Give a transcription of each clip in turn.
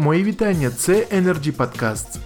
Мої вітання, це Energy Podcasts.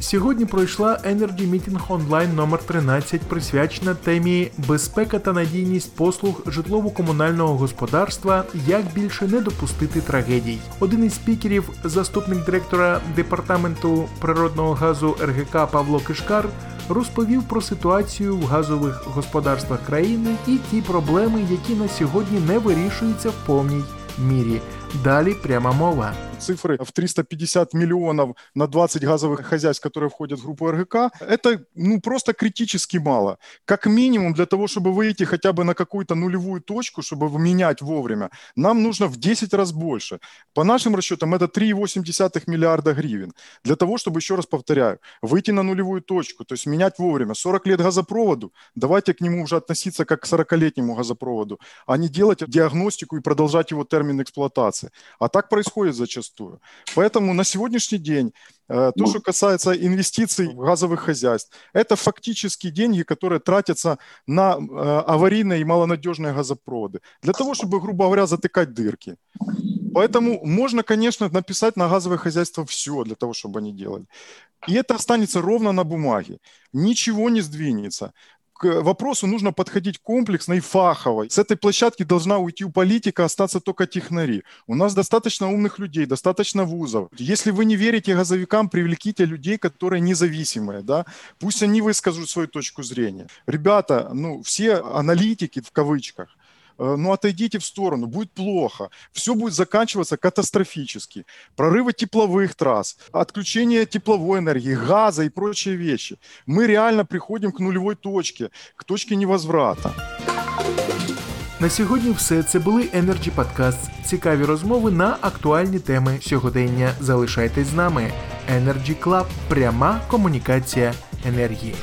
Сьогодні пройшла Energy Meeting онлайн номер 13 присвячена темі безпека та надійність послуг житлово-комунального господарства, як більше не допустити трагедій. Один із спікерів, заступник директора департаменту природного газу РГК Павло Кишкар, розповів про ситуацію в газових господарствах країни і ті проблеми, які на сьогодні не вирішуються в повній мірі. Далі пряма мова. цифры в 350 миллионов на 20 газовых хозяйств, которые входят в группу РГК, это ну, просто критически мало. Как минимум для того, чтобы выйти хотя бы на какую-то нулевую точку, чтобы менять вовремя, нам нужно в 10 раз больше. По нашим расчетам это 3,8 миллиарда гривен. Для того, чтобы, еще раз повторяю, выйти на нулевую точку, то есть менять вовремя. 40 лет газопроводу, давайте к нему уже относиться как к 40-летнему газопроводу, а не делать диагностику и продолжать его термин эксплуатации. А так происходит зачастую. Поэтому на сегодняшний день э, то, что касается инвестиций в газовых хозяйств, это фактически деньги, которые тратятся на э, аварийные и малонадежные газопроводы. Для того, чтобы, грубо говоря, затыкать дырки. Поэтому можно, конечно, написать на газовое хозяйство все для того, чтобы они делали. И это останется ровно на бумаге. Ничего не сдвинется к вопросу нужно подходить комплексно и фахово. С этой площадки должна уйти у политика, остаться только технари. У нас достаточно умных людей, достаточно вузов. Если вы не верите газовикам, привлеките людей, которые независимые, да, пусть они выскажут свою точку зрения. Ребята, ну, все аналитики в кавычках, ну отойдите в сторону, будет плохо. Все будет заканчиваться катастрофически. Прорывы тепловых трасс, отключение тепловой энергии, газа и прочие вещи. Мы реально приходим к нулевой точке, к точке невозврата. На сьогодні все це були Energy Podcast. Цікаві розмови на актуальні теми сьогодення. Залишайтесь з нами. Energy Club – пряма комунікація енергії.